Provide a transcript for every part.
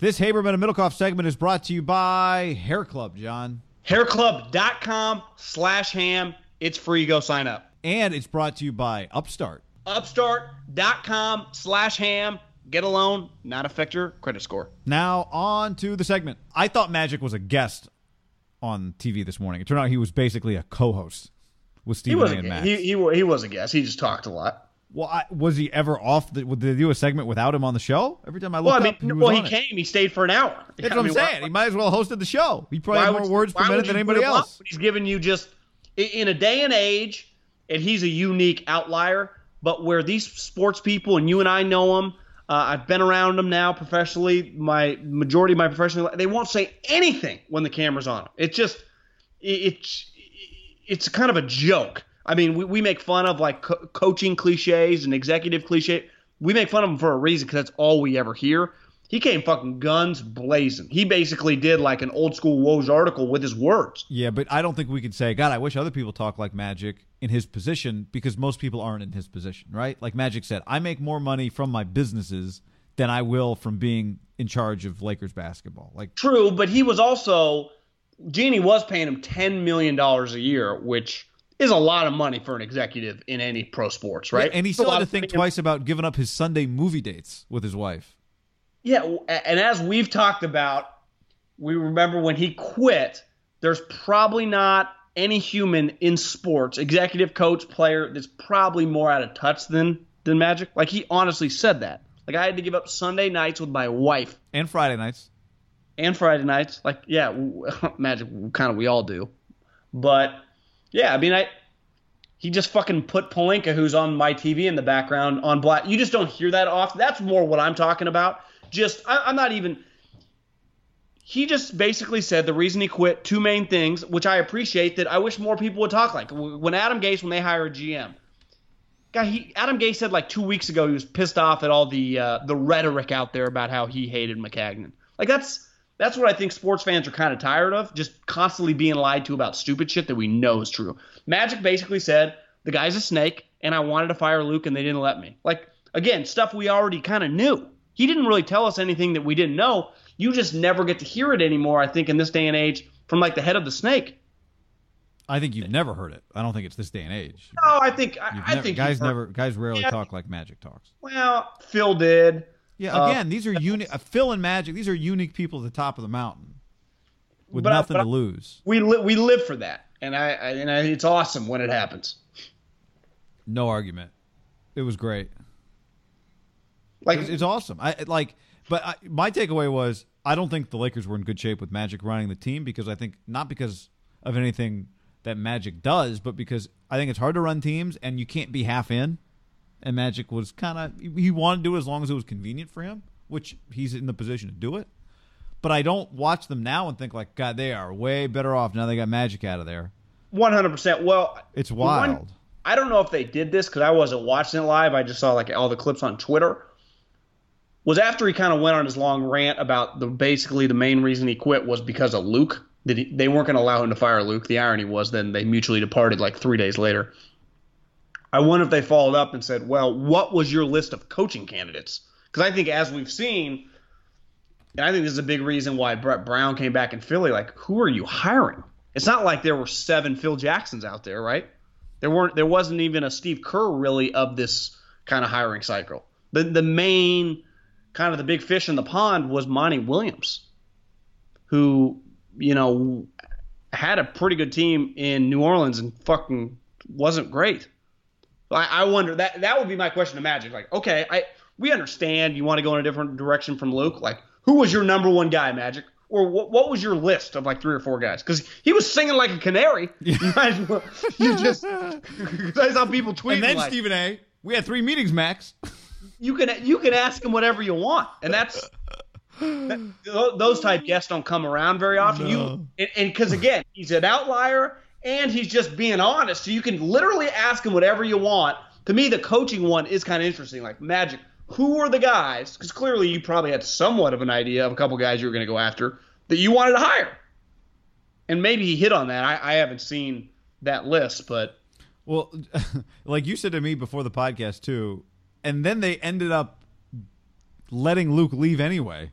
This Haberman and Middlecoff segment is brought to you by Hair Club, John. Hairclub.com slash ham. It's free. Go sign up. And it's brought to you by Upstart. Upstart.com slash ham. Get a loan, not affect your credit score. Now, on to the segment. I thought Magic was a guest on TV this morning. It turned out he was basically a co host with He Stephen was, A. a, and Matt. he, he, he was a guest. He just talked a lot. Well, I, was he ever off? The, did they do a segment without him on the show? Every time I looked Well, I mean, up, he well, he it. came. He stayed for an hour. That's I what I'm mean, why- saying. he might as well have hosted the show. He probably had more words per minute than anybody put him up else. He's giving you just in a day and age, and he's a unique outlier. But where these sports people and you and I know them, uh, I've been around them now professionally. My majority of my professional, they won't say anything when the camera's on. It's just, it's, it's kind of a joke. I mean, we, we make fun of like co- coaching cliches and executive cliche. We make fun of them for a reason because that's all we ever hear. He came fucking guns blazing. He basically did like an old school Woj article with his words. Yeah, but I don't think we could say, God, I wish other people talk like Magic in his position because most people aren't in his position, right? Like Magic said, I make more money from my businesses than I will from being in charge of Lakers basketball. Like, True, but he was also Jeanie was paying him ten million dollars a year, which is a lot of money for an executive in any pro sports, right? and he still had to think twice about giving up his Sunday movie dates with his wife. Yeah, and as we've talked about, we remember when he quit. There's probably not any human in sports, executive coach, player, that's probably more out of touch than than Magic. Like he honestly said that. Like I had to give up Sunday nights with my wife And Friday nights. and Friday nights. Like yeah, Magic kind of we all do. But yeah, I mean I he just fucking put Pelinka, who's on my TV in the background, on black. You just don't hear that often. That's more what I'm talking about. Just I, I'm not even. He just basically said the reason he quit two main things, which I appreciate. That I wish more people would talk like when Adam Gase when they hire a GM. Guy, he Adam Gase said like two weeks ago he was pissed off at all the uh, the rhetoric out there about how he hated Maccagnan. Like that's that's what I think sports fans are kind of tired of, just constantly being lied to about stupid shit that we know is true. Magic basically said the guy's a snake, and I wanted to fire Luke, and they didn't let me. Like again, stuff we already kind of knew. He didn't really tell us anything that we didn't know. You just never get to hear it anymore. I think in this day and age, from like the head of the snake. I think you've never heard it. I don't think it's this day and age. No, I think I, You've I think guys never guys rarely Yeah. talk like Magic talks. Well, Phil did. Yeah, Uh, again, these are unique. Uh, Phil and Magic. These are unique people at the top of the mountain with I- nothing but to lose. We li- we live for that, and I, I and I, it's awesome when it happens. No argument. It was great. Like It's, it's awesome. I like, but I, my takeaway was I don't think the Lakers were in good shape with Magic running the team because I think not because of anything that Magic does, but because I think it's hard to run teams and you can't be half in. And Magic was kind of he wanted to do it as long as it was convenient for him, which he's in the position to do it. But I don't watch them now and think like, God, they are way better off now. They got Magic out of there. One hundred percent. Well, It's the one- wild. I don't know if they did this because I wasn't watching it live. I just saw like all the clips on Twitter. was after he kind of went on his long rant about the basically the main reason he quit was because of Luke. That he, they weren't going to allow him to fire Luke. The irony was then they mutually departed like three days later. I wonder if they followed up and said, "Well, what was your list of coaching candidates?" Because I think as we've seen, and I think this is a big reason why Brett Brown came back in Philly. Like, who are you hiring? It's not like there were seven Phil Jacksons out there, right? There weren't. There wasn't even a Steve Kerr really of this kind of hiring cycle. The the main kind of the big fish in the pond was Monty Williams, who you know had a pretty good team in New Orleans and fucking wasn't great. I, I wonder that that would be my question to Magic. Like, okay, I we understand you want to go in a different direction from Luke. Like, who was your number one guy, Magic? Or what, what was your list of like three or four guys? Because he was singing like a canary. You, well- you just that's how people tweet. And then like, Stephen A. We had three meetings, Max. you can you can ask him whatever you want, and that's that, those type guests don't come around very often. You and because again, he's an outlier, and he's just being honest. So you can literally ask him whatever you want. To me, the coaching one is kind of interesting. Like Magic, who were the guys? Because clearly you probably had somewhat of an idea of a couple guys you were going to go after that you wanted to hire, and maybe he hit on that. I, I haven't seen that list, but Well, like you said to me before the podcast too, and then they ended up letting Luke leave anyway.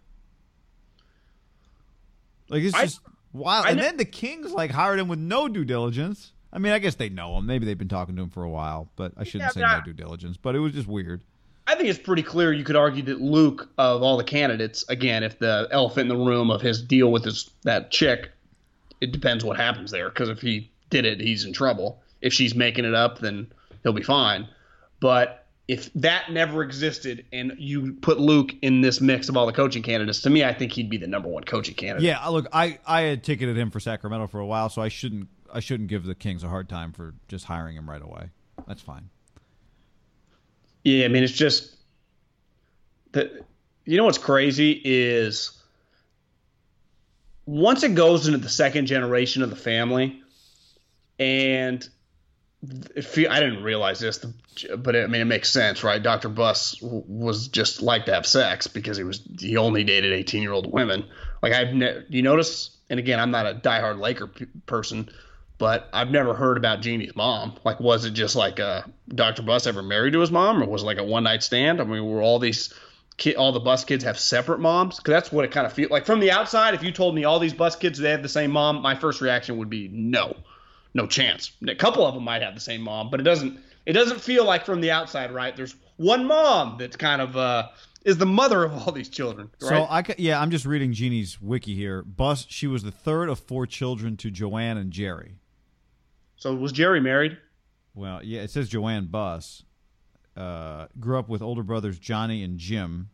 Like it's just I and then the Kings like hired him with no due diligence. I mean, I guess they know him. Maybe they've been talking to him for a while, but I shouldn't Yeah, say but no I- due diligence. But it was just weird. I think it's pretty clear you could argue that Luke, of all the candidates, again, if the elephant in the room of his deal with his that chick, it depends what happens there. Because if he did it, he's in trouble. If she's making it up, then he'll be fine. But if that never existed and you put Luke in this mix of all the coaching candidates, to me, I think he'd be the number one coaching candidate. Yeah, look, I I had ticketed him for Sacramento for a while, so I shouldn't I shouldn't give the Kings a hard time for just hiring him right away. That's fine. Yeah, I mean, it's just that you know what's crazy is once it goes into the second generation of the family, and you, I didn't realize this, but I mean, it makes sense, right? Dr. Buss w- was just like to have sex because he was he only dated eighteen year old women. Like I've you notice, and again, I'm not a diehard Laker p- person, but I've never heard about Jeanie's mom. Like, was it just like uh, Dr. Buss ever married to his mom, or was it like a one night stand? I mean, were all these kid, all the Buss kids have separate moms? Because that's what it kind of feels like from the outside. If you told me all these Buss kids they have the same mom, my first reaction would be no, no chance. A couple of them might have the same mom, but it doesn't. It doesn't feel like from the outside, right? There's one mom that's kind of uh, is the mother of all these children, right? So I yeah, I'm just reading Jeanie's wiki here. Buss she was the third of four children to Joanne and Jerry. so was Jerry married? Well, yeah, it says Joanne Buss. Uh, grew up with older brothers Johnny and Jim,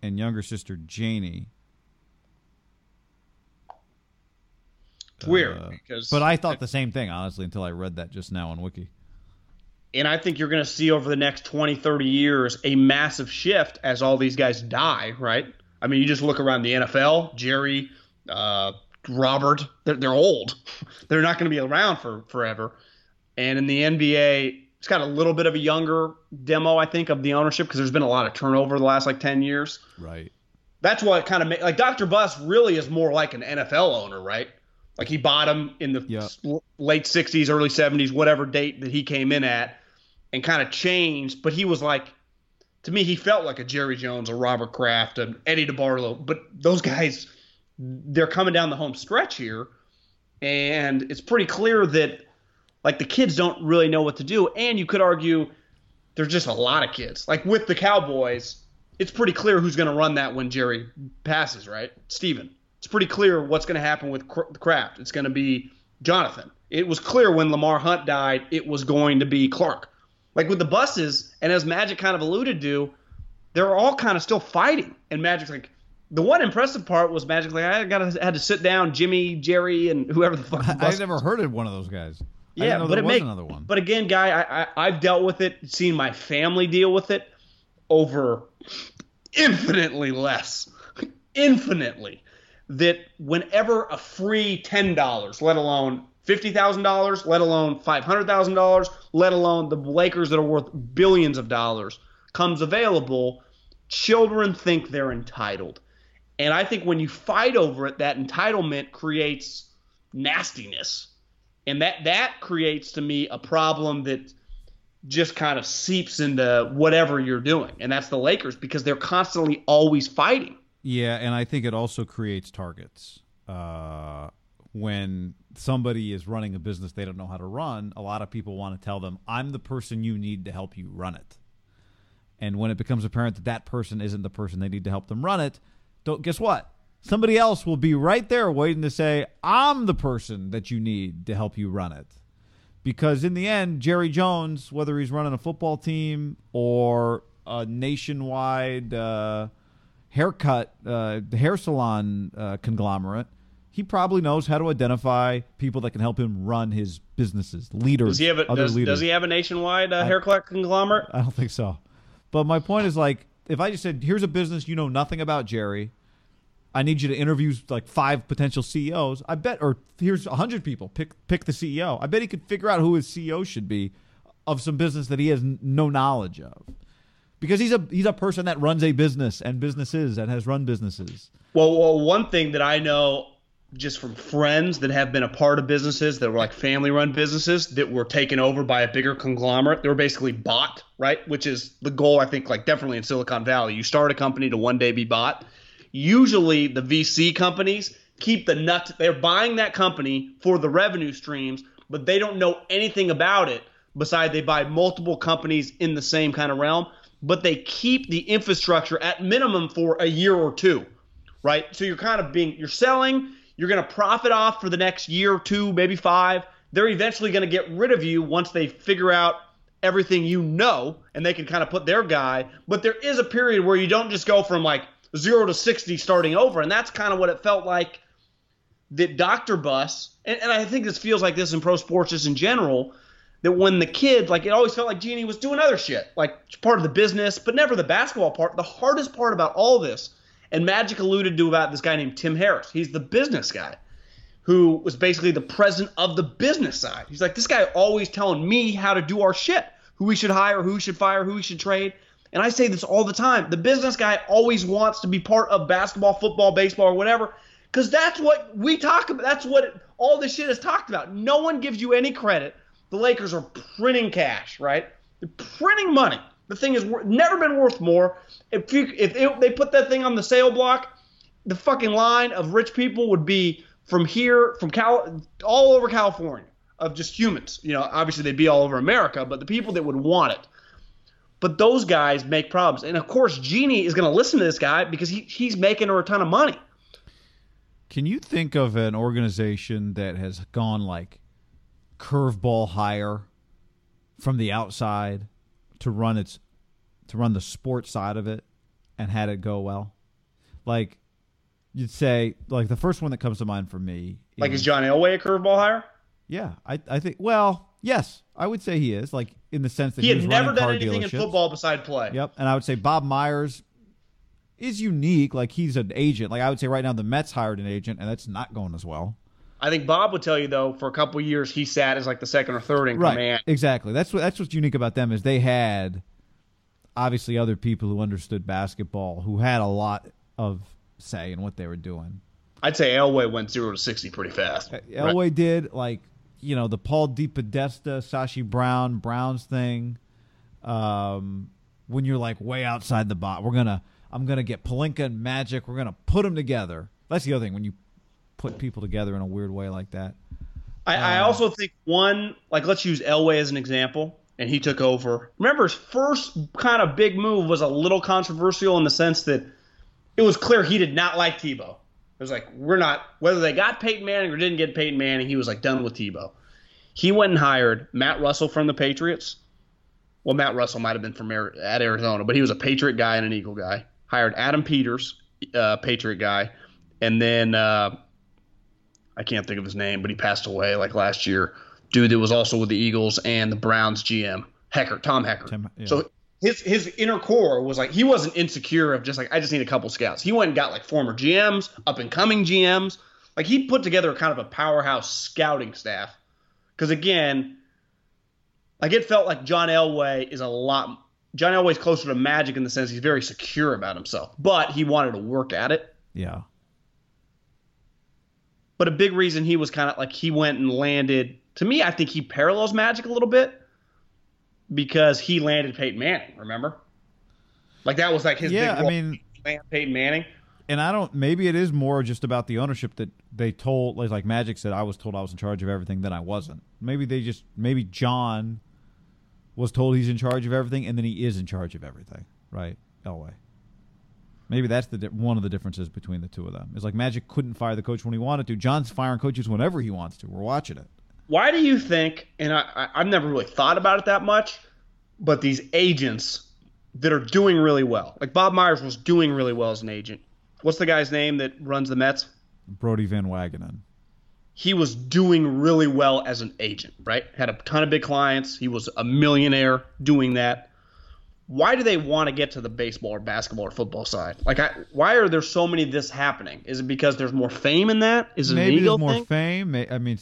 and younger sister Janie. It's weird Uh, because, But I thought the same thing, honestly, until I read that just now on Wiki. and I think you're going to see over the next 20, 30 years a massive shift as all these guys die, right? I mean, you just look around the NFL, Jerry, uh, Robert, they're, they're old. They're not going to be around for forever. And in the NBA, it's got a little bit of a younger demo, I think, of the ownership because there's been a lot of turnover the last like 10 years. Right. That's what kind of ma- like Dr. Buss really is more like an NFL owner, right? Like he bought him in the s- late 60s, early 70s, whatever date that he came in at, and kind of changed. But he was like, to me, he felt like a Jerry Jones, a Robert Kraft, an Eddie DeBartolo. But those guys, they're coming down the home stretch here, and it's pretty clear that like the kids don't really know what to do. And you could argue there's just a lot of kids. Like with the Cowboys, it's pretty clear who's going to run that when Jerry passes, right? Steven. It's pretty clear what's going to happen with Kraft. It's going to be Jonathan. It was clear when Lamar Hunt died, it was going to be Clark. Like with the Busses, and as Magic kind of alluded to, they're all kind of still fighting. And Magic's like, the one impressive part was Magic like I got had to sit down Jimmy, Jerry, and whoever the fuck. the I've never heard of one of those guys. I yeah, but it makes another one. But again, guy, I, I I've dealt with it, seen my family deal with it over infinitely less, infinitely. That whenever a free ten dollars, let alone fifty thousand dollars, let alone five hundred thousand dollars, let alone the Lakers that are worth billions of dollars, comes available, children think they're entitled. And I think when you fight over it, that entitlement creates nastiness. And that that creates to me a problem that just kind of seeps into whatever you're doing. And that's the Lakers because they're constantly always fighting. Yeah, and I think it also creates targets. Uh, when somebody is running a business they don't know how to run, a lot of people want to tell them, I'm the person you need to help you run it. And when it becomes apparent that that person isn't the person they need to help them run it, don't guess what? Somebody else will be right there waiting to say, I'm the person that you need to help you run it. Because in the end, Jerry Jones, whether he's running a football team or a nationwide uh, haircut, uh, hair salon uh, conglomerate, he probably knows how to identify people that can help him run his businesses, leaders. Does he have a, does, does he have a nationwide uh, haircut conglomerate? I don't think so. But my point is like, if I just said, "Here's a business you know nothing about, Jerry," I need you to interview like five potential CEOs. I bet, or here's a hundred people. Pick pick the CEO. I bet he could figure out who his CEO should be of some business that he has no knowledge of, because he's a he's a person that runs a business and businesses and has run businesses. Well, well, one thing that I know just from friends that have been a part of businesses that were like family run businesses that were taken over by a bigger conglomerate. They were basically bought, right? Which is the goal, I think, like definitely in Silicon Valley. You start a company to one day be bought. Usually the VC companies keep the nuts. they're buying that company for the revenue streams, but they don't know anything about it besides they buy multiple companies in the same kind of realm, but they keep the infrastructure at minimum for a year or two, right? So you're kind of being, you're selling, you're going to profit off for the next year or two, maybe five. They're eventually going to get rid of you once they figure out everything you know and they can kind of put their guy. But there is a period where you don't just go from like zero to 60 starting over. And that's kind of what it felt like that Dr. Buss, and, and I think this feels like this in pro sports just in general, that when the kid, like it always felt like Jeanie was doing other shit, like part of the business, but never the basketball part. The hardest part about all this, and Magic alluded to about this guy named Tim Harris. He's the business guy who was basically the president of the business side. He's like, this guy always telling me how to do our shit, who we should hire, who we should fire, who we should trade. And I say this all the time. The business guy always wants to be part of basketball, football, baseball, or whatever, because that's what we talk about. That's what all this shit is talked about. No one gives you any credit. The Lakers are printing cash, right? They're printing money. The thing has never been worth more. If you, if it, they put that thing on the sale block, the fucking line of rich people would be from here, from Cal, all over California, of just humans. You know, obviously they'd be all over America, but the people that would want it. But those guys make problems, and of course, Jeanie is going to listen to this guy because he, he's making her a ton of money. Can you think of an organization that has gone like curveball higher from the outside to run its to run the sports side of it and had it go well? Like you'd say, like the first one that comes to mind for me, like is John Elway a curveball hire? Yeah, I I think well, yes, I would say he is like in the sense that he he, had never done anything in football beside play. Yep, and I would say Bob Myers is unique. Like he's an agent. Like I would say right now, the Mets hired an agent, and that's not going as well. I think Bob would tell you though, for a couple of years he sat as like the second or third in Right, command. exactly. That's what that's what's unique about them is they had obviously other people who understood basketball who had a lot of say in what they were doing. I'd say Elway went zero to sixty pretty fast. Elway did like you know the Paul DePodesta, Sashi Brown, Browns thing. Um, when you're like way outside the box, we're gonna I'm gonna get Pelinka and Magic. We're gonna put them together. That's the other thing when you put people together in a weird way like that. I, I also think one like let's use Elway as an example, and he took over. Remember his first kind of big move was a little controversial in the sense that it was clear he did not like Tebow. It was like we're not whether they got Peyton Manning or didn't get Peyton Manning. He was like done with Tebow. He went and hired Matt Russell from the Patriots. Well, Matt Russell might have been from at Arizona, but he was a Patriot guy and an Eagle guy. Hired Adam Peters, uh, Patriot guy, and then uh, I can't think of his name, but he passed away like last year. Dude that was also with the Eagles and the Browns GM, Heckert, Tom Heckert. Tim- yeah. So his his inner core was like he wasn't insecure of just like I just need a couple scouts. He went and got like former GMs, up and coming GMs. Like he put together kind of a powerhouse scouting staff. Because again, like it felt like John Elway is a lot John Elway's closer to Magic in the sense he's very secure about himself, but he wanted to work at it. Yeah. But a big reason he was kind of like he went and landed. To me, I think he parallels Magic a little bit because he landed Peyton Manning. Remember, like that was like his Yeah, big I mean- Peyton Manning. And I don't. Maybe it is more just about the ownership that they told. Like, like Magic said, I was told I was in charge of everything. Then I wasn't. Maybe they just. Maybe John was told he's in charge of everything, and then he is in charge of everything. Right, Elway. Maybe that's the di- one of the differences between the two of them. Is like Magic couldn't fire the coach when he wanted to. John's firing coaches whenever he wants to. We're watching it. Why do you think? And I, I, I've never really thought about it that much, but these agents that are doing really well, like Bob Myers was doing really well as an agent. What's the guy's name that runs the Mets? Brodie Van Wagenen. he was doing really well as an agent, right? Had a ton of big clients. He was a millionaire doing that. Why do they want to get to the baseball or basketball or football side? Like, I, why are there so many of this happening? Is it because there's more fame in that? Is it maybe there's more thing? fame. I mean,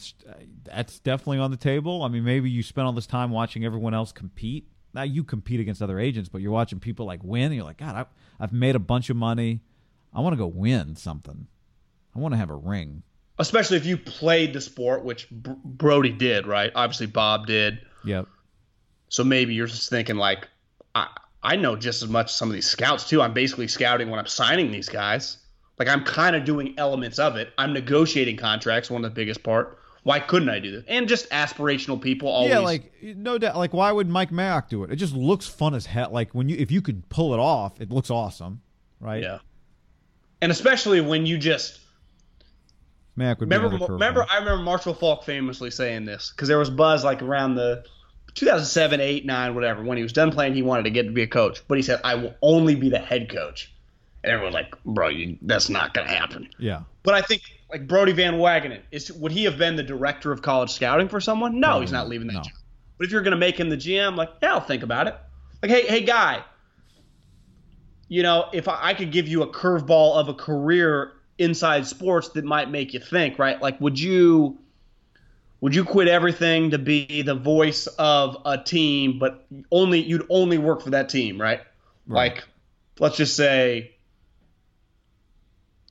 that's definitely on the table. I mean, maybe you spend all this time watching everyone else compete. Now you compete against other agents, but you're watching people like win. And you're like, God, I, I've made a bunch of money. I want to go win something. I want to have a ring. Especially if you played the sport, which Br- Brodie did, right? Obviously, Bob did. Yep. So maybe you're just thinking like, I I know just as much as some of these scouts too. I'm basically scouting when I'm signing these guys. Like I'm kind of doing elements of it. I'm negotiating contracts. One of the biggest part. Why couldn't I do this? And just aspirational people always. Yeah, like no doubt. Like, why would Mike Mayock do it? It just looks fun as hell. Like when you, if you could pull it off, it looks awesome, right? yeah. And especially when you just Mayock would be remember. Remember. I remember Marshall Faulk famously saying this because there was buzz like around the 2007, 8, 9, whatever. When he was done playing, he wanted to get to be a coach, but he said, "I will only be the head coach." And everyone's like, "Bro, you, that's not gonna happen." yeah. But I think like Brodie Van Wagenen is would he have been the director of college scouting for someone? No, he's not leaving that no. job. But if you're going to make him the GM, like yeah, I'll think about it. Like hey, hey guy, you know, if I, I could give you a curveball of a career inside sports that might make you think, right? Like would you would you quit everything to be the voice of a team, but only you'd only work for that team, right? Like let's just say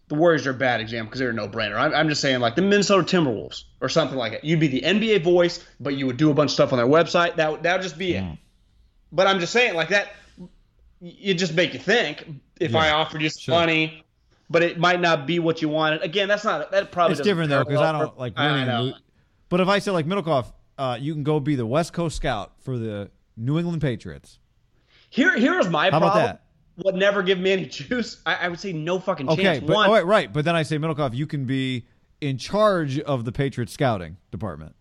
the Warriors are a bad example because they're a no-brainer. I'm, I'm just saying, like the Minnesota Timberwolves or something like that. You'd be the NBA voice, but you would do a bunch of stuff on their website. That would- that would just be it. Mm. But I'm just saying, like that, it just make you think. If I offered you some sure. money, but it might not be what you wanted. Again, that's not that probably. It's different though because I don't like winning. lo- But if I said like Middlecoff, uh, you can go be the West Coast scout for the New England Patriots. Here, here's my How about problem. that? Would never give me any juice. I, I would say no fucking Okay, chance. but One, oh, wait, right. But then I say Middlecoff, you can be in charge of the Patriots scouting department.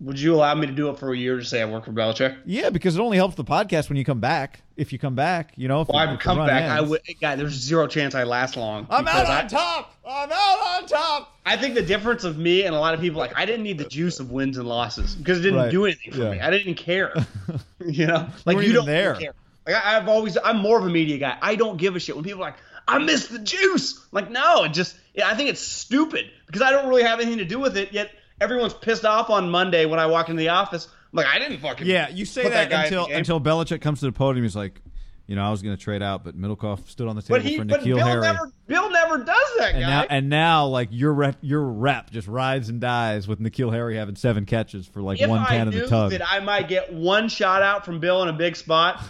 Would you allow me to do it for a year to say I work for Belichick? Yeah, because it only helps the podcast when you come back. If you come back, you know. If, Well, I'm come back. I ends. would. God, there's zero chance I last long. I'm out I- on top. I'm out on top. I think the difference of me and a lot of people like I didn't need the juice of wins and losses because it didn't Right. do anything for Yeah. me. I didn't care. you know, like weren't you don't there. care. Like I, I've always, I'm more of a media guy. I don't give a shit when people are like, I miss the juice. Like no, it just, yeah, I think it's stupid because I don't really have anything to do with it. Yet everyone's pissed off on Monday when I walk into the office. I'm like, I didn't fucking. Yeah, you say that, guy until until Belichick comes to the podium. He's like, you know, I was going to trade out, but Middlecoff stood on the table But he, for but N'Keal Bill Harry. never, Bill never does that, and guy. now, and now, like your rep, your rep just rides and dies with N'Keal Harry having seven catches for like if one ten in the tug. that I might get one shot out from Bill in a big spot,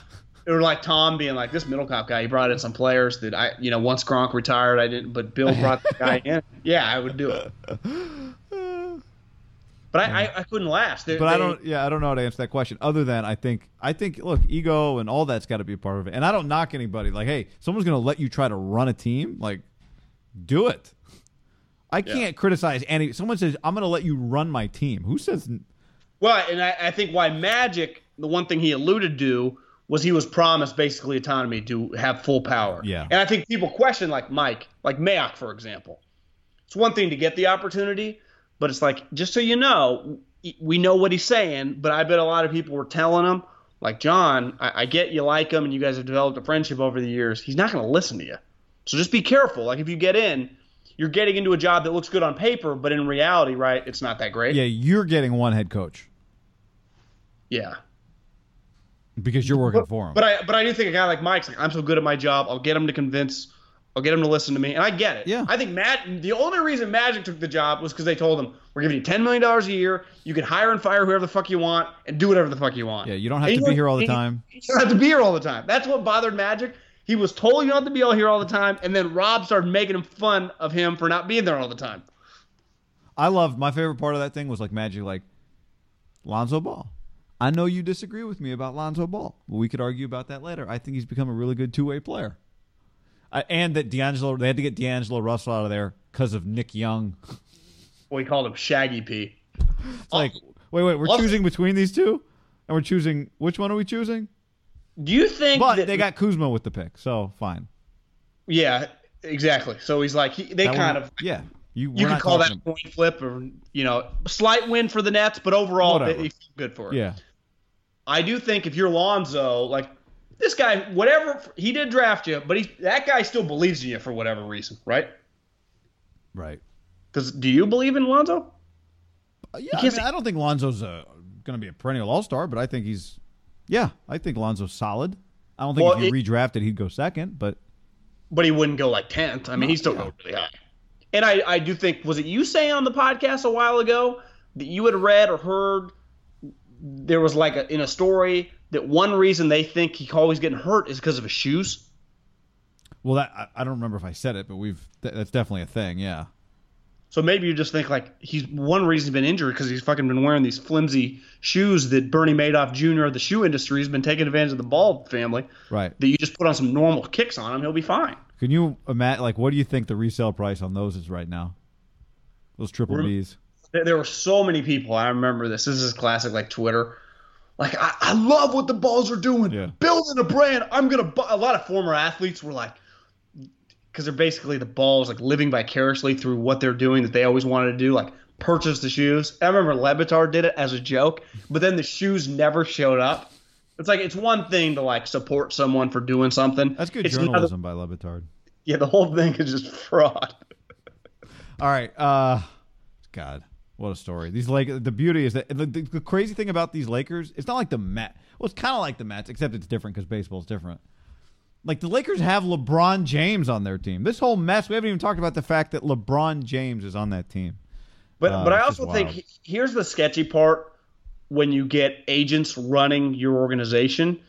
it would like Tom being like, "This Middlecoff guy, he brought in some players that I, you know, once Gronk retired, I didn't, but Bill brought the guy in. Yeah, I would do it. But I, I, I couldn't last. They- but I don't. Yeah, I don't know how to answer that question. Other than I think, I think, look, ego and all that's got to be a part of it. And I don't knock anybody. Like, hey, someone's going to let you try to run a team. Like, do it. I can't criticize any. Someone says I'm going to let you run my team. Who says? Well, and I, I think why Magic, the one thing he alluded to was he was promised basically autonomy to have full power. Yeah. And I think people question like Mike, like Mayock, for example. It's one thing to get the opportunity, but it's like just so you know, we know what he's saying, but I bet a lot of people were telling him, like John, I, I get you like him and you guys have developed a friendship over the years. He's not going to listen to you, so just be careful. Like if you get in, you're getting into a job that looks good on paper, but in reality, right, it's not that great. Yeah, you're getting one head coach. Yeah. because you're working for him. But I but I do think a guy like Mike's like I'm so good at my job. I'll get him to convince. I'll get him to listen to me, and I get it. Yeah. I think Matt. The only reason Magic took the job was because they told him we're giving you ten million dollars a year. You can hire and fire whoever the fuck you want and do whatever the fuck you want. yeah, you don't have And to be here all the time. You don't have to be here all the time. That's what bothered Magic. He was told you don't have to be all here all the time, and then Rob started making him fun of him for not being there all the time. I love my favorite part of that thing was like Magic, like Lonzo Ball. I know you disagree with me about Lonzo Ball. We could argue about that later. I think he's become a really good two way player. I, and that D'Angelo, they had to get D'Angelo Russell out of there because of Nick Young. Well, he called him Swaggy P. It's like, wait, wait, we're choosing between these two, and we're choosing which one are we choosing? Do you think But that they got Kuzma with the pick, so fine. Yeah, exactly. So he's like he, they That kind one- of yeah. You, you could call that a coin flip or you know slight win for the Nets, but overall they, they good for it. Yeah, I do think if you're Lonzo, like this guy, whatever he did draft you, but he that guy still believes in you for whatever reason, right? right. Because do you believe in Lonzo? Uh, Yeah, I, mean, say- I don't think Lonzo's uh, going to be a perennial All Star, but I think he's. Yeah, I think Lonzo's solid. I don't think Well, if you it- redrafted, he'd go second, but But he wouldn't go like tenth. I mean, he's still going really high. And I, I do think was it you saying on the podcast a while ago that you had read or heard there was like a, in a story that one reason they think he always getting hurt is because of his shoes. well, that I, I don't remember if I said it, but we've th- that's definitely a thing. Yeah, So maybe you just think like he's one reason he's been injured because he's fucking been wearing these flimsy shoes that Bernie Madoff Jr. of the shoe industry has been taking advantage of the ball family. right. That you just put on some normal kicks on him, he'll be fine. Can you imagine? Like, what do you think the resale price on those is right now? Those triple Bs. There were so many people. I remember this. This is classic, like Twitter. Like I, I love what the balls are doing. Yeah. Building a brand. I'm gonna. Bu-. A lot of former athletes were like, because they're basically the balls, like living vicariously through what they're doing that they always wanted to do, like purchase the shoes. I remember Le Batard did it as a joke, but then the shoes never showed up. It's like it's one thing to like support someone for doing something. That's good It's another- journalism by Le Batard. yeah, the whole thing is just fraud. All right. Uh, God, what a story. These Lakers. The beauty is that the, the, the crazy thing about these Lakers, it's not like the Met. Well, it's kind of like the Mets, except it's different because baseball's different. Like the Lakers have LeBron James on their team. This whole mess. We haven't even talked about the fact that LeBron James is on that team. But Uh, but I also think here's the sketchy part when you get agents running your organization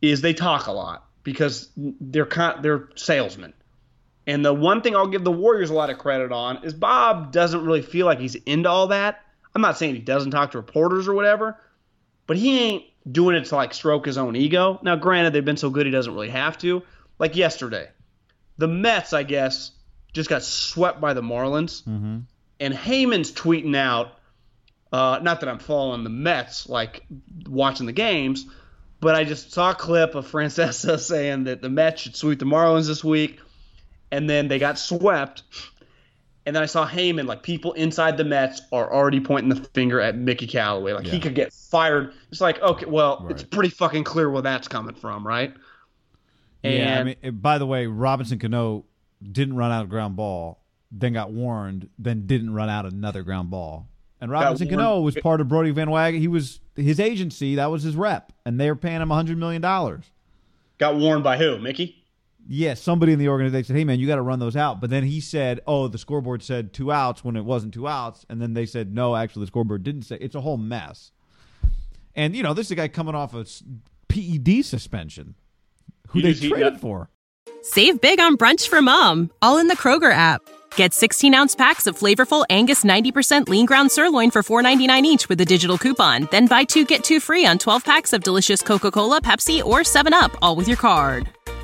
is they talk a lot because they're con- they're salesmen. And the one thing I'll give the Warriors a lot of credit on is Bob doesn't really feel like he's into all that. I'm not saying he doesn't talk to reporters or whatever, but he ain't doing it to like stroke his own ego. Now, granted, they've been so good he doesn't really have to. Like yesterday, the Mets, I guess, just got swept by the Marlins Mm-hmm. and Heyman's tweeting out, uh, not that I'm following the Mets, like watching the games, but I just saw a clip of Francesa saying that the Mets should sweep the Marlins this week, and then they got swept. And then I saw Heyman, like people inside the Mets are already pointing the finger at Mickey Callaway, like he could get fired. It's like, okay, well, it's pretty fucking clear where that's coming from, right? yeah. I And- mean, it- by the way, Robinson Cano didn't run out a ground ball, then got warned, then didn't run out another ground ball. And Robinson Cano was part of Brodie Van Wagen. He was his agency. That was his rep, and they were paying him hundred million dollars. Got warned by who? Mickey? Yeah, somebody in the organization said, "Hey, man, you got to run those out." But then he said, "Oh, the scoreboard said two outs when it wasn't two outs," and then they said, "No, actually, the scoreboard didn't say." It's a whole mess. And you know, this is a guy coming off a s- PED suspension, who He they traded got- for. Save big on brunch for mom, all in the Kroger app. Get 16 ounce packs of flavorful Angus 90% lean ground sirloin for $4.99 each with a digital coupon. Then buy two get two free on 12 packs of delicious Coca Cola, Pepsi, or 7UP, all with your card.